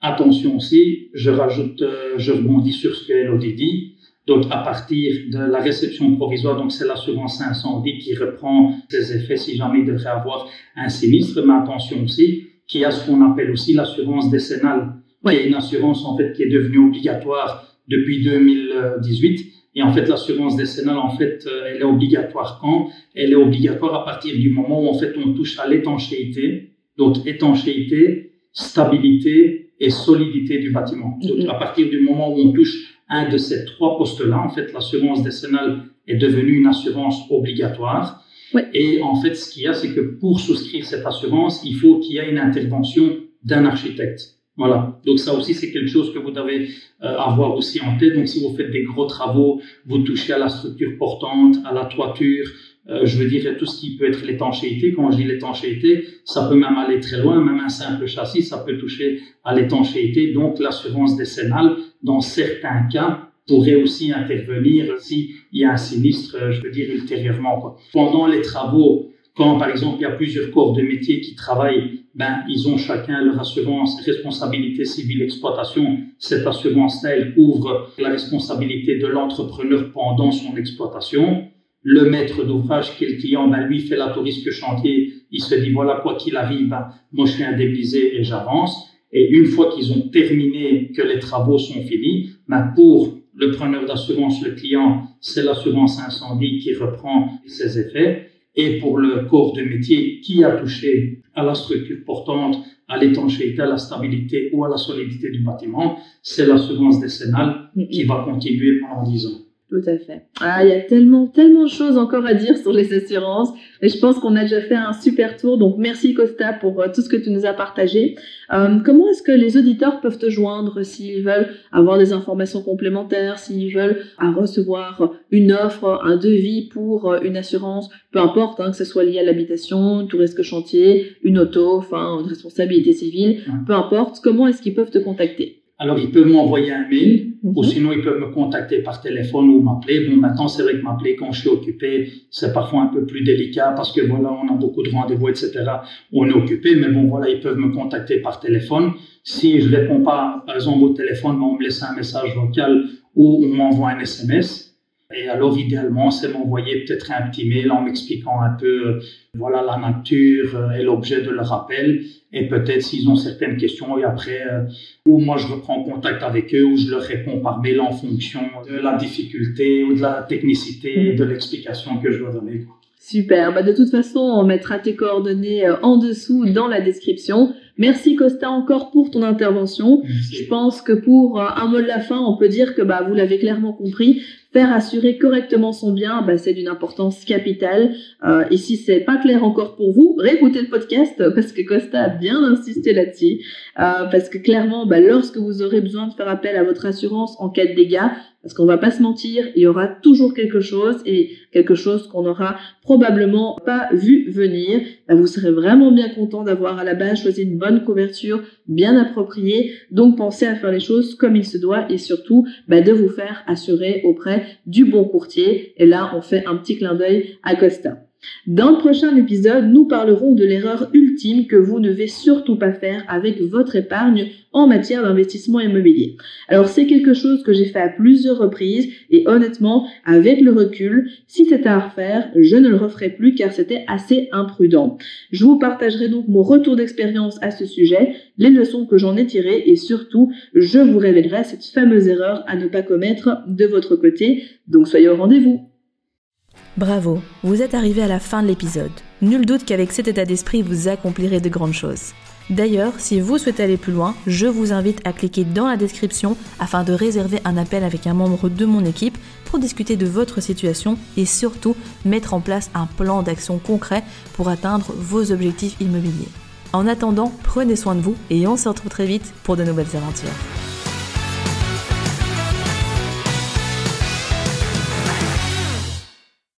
Attention aussi, je rajoute, euh, je rebondis sur ce que Elodie dit. Donc, à partir de la réception provisoire, donc c'est l'assurance incendie qui reprend ses effets si jamais il devrait avoir un sinistre. Mais attention aussi, qu'il y a ce qu'on appelle aussi l'assurance décennale qui est une assurance en fait qui est devenue obligatoire depuis 2018. Et en fait, l'assurance décennale, en fait, euh, elle est obligatoire quand? Elle est obligatoire à partir du moment où en fait on touche à l'étanchéité. Donc étanchéité, stabilité et solidité du bâtiment. Donc mm-hmm. à partir du moment où on touche un de ces trois postes-là, en fait, l'assurance décennale est devenue une assurance obligatoire. Et en fait, ce qu'il y a, c'est que pour souscrire cette assurance, il faut qu'il y ait une intervention d'un architecte. Voilà. Donc ça aussi, c'est quelque chose que vous devez euh, avoir aussi en tête. Donc si vous faites des gros travaux, vous touchez à la structure portante, à la toiture, euh, je veux dire tout ce qui peut être l'étanchéité. Quand je dis l'étanchéité, ça peut même aller très loin. Même un simple châssis, ça peut toucher à l'étanchéité. Donc l'assurance décennale, dans certains cas, pourrait aussi intervenir s'il y a un sinistre, je veux dire, ultérieurement. Quoi. Pendant les travaux, quand, par exemple, il y a plusieurs corps de métier qui travaillent, ben, ils ont chacun leur assurance responsabilité civile exploitation. Cette assurance-là, elle couvre la responsabilité de l'entrepreneur pendant son exploitation. Le maître d'ouvrage, qui est le client, ben, lui fait la risque chantier. Il se dit, voilà, quoi qu'il arrive, ben, moi, je suis indemnisé et j'avance. Et une fois qu'ils ont terminé, que les travaux sont finis, ben, pour le preneur d'assurance, le client, c'est l'assurance incendie qui reprend ses effets et pour le corps de métier qui a touché à la structure portante, à l'étanchéité, à la stabilité ou à la solidité du bâtiment, c'est l'assurance décennale qui va continuer pendant 10 ans. Tout à fait. Ah, il y a tellement, tellement de choses encore à dire sur les assurances. Et je pense qu'on a déjà fait un super tour. Donc, merci Costa pour euh, tout ce que tu nous as partagé. Euh, comment est-ce que les auditeurs peuvent te joindre s'ils veulent avoir des informations complémentaires, s'ils veulent recevoir une offre, un devis pour euh, une assurance, peu importe, hein, que ce soit lié à l'habitation, tout risque chantier, une auto, enfin, une responsabilité civile, peu importe. Comment est-ce qu'ils peuvent te contacter? Alors, ils peuvent m'envoyer un mail ou mhm. sinon ils peuvent me contacter par téléphone ou m'appeler. Bon, maintenant, c'est vrai que m'appeler quand je suis occupé, c'est parfois un peu plus délicat parce que voilà, on a beaucoup de rendez-vous, etc. On est occupé, mais bon, voilà, ils peuvent me contacter par téléphone. Si je réponds pas, par exemple, au téléphone, on me laisse un message vocal ou on m'envoie un SMS. Et alors, idéalement, c'est m'envoyer peut-être un petit mail en m'expliquant un peu, euh, voilà, la nature euh, et l'objet de leur appel. Et peut-être s'ils ont certaines questions, et après, euh, ou moi je reprends contact avec eux, ou je leur réponds par mail en fonction de la difficulté ou de la technicité de l'explication que je dois donner. Super. Bah, de toute façon, on mettra tes coordonnées en dessous dans la description. Merci Costa encore pour ton intervention. Je pense que pour un mot de la fin, on peut dire que bah, vous l'avez clairement compris, faire assurer correctement son bien, bah, c'est d'une importance capitale. Euh, et si c'est pas clair encore pour vous, réécoutez le podcast parce que Costa a bien insisté là-dessus. Euh, parce que clairement, bah, lorsque vous aurez besoin de faire appel à votre assurance en cas de dégâts, parce qu'on va pas se mentir, il y aura toujours quelque chose et quelque chose qu'on n'aura probablement pas vu venir. Bah, vous serez vraiment bien content d'avoir à la base choisi une bonne couverture bien appropriée. Donc pensez à faire les choses comme il se doit et surtout bah, de vous faire assurer auprès du bon courtier. Et là, on fait un petit clin d'œil à Costa. Dans le prochain épisode, nous parlerons de l'erreur ultime que vous ne devez surtout pas faire avec votre épargne en matière d'investissement immobilier. Alors c'est quelque chose que j'ai fait à plusieurs reprises et honnêtement, avec le recul, si c'était à refaire, je ne le referai plus car c'était assez imprudent. Je vous partagerai donc mon retour d'expérience à ce sujet, les leçons que j'en ai tirées et surtout, je vous révélerai cette fameuse erreur à ne pas commettre de votre côté. Donc soyez au rendez-vous. Bravo, vous êtes arrivé à la fin de l'épisode. Nul doute qu'avec cet état d'esprit, vous accomplirez de grandes choses. D'ailleurs, si vous souhaitez aller plus loin, je vous invite à cliquer dans la description afin de réserver un appel avec un membre de mon équipe pour discuter de votre situation et surtout mettre en place un plan d'action concret pour atteindre vos objectifs immobiliers. En attendant, prenez soin de vous et on se retrouve très vite pour de nouvelles aventures.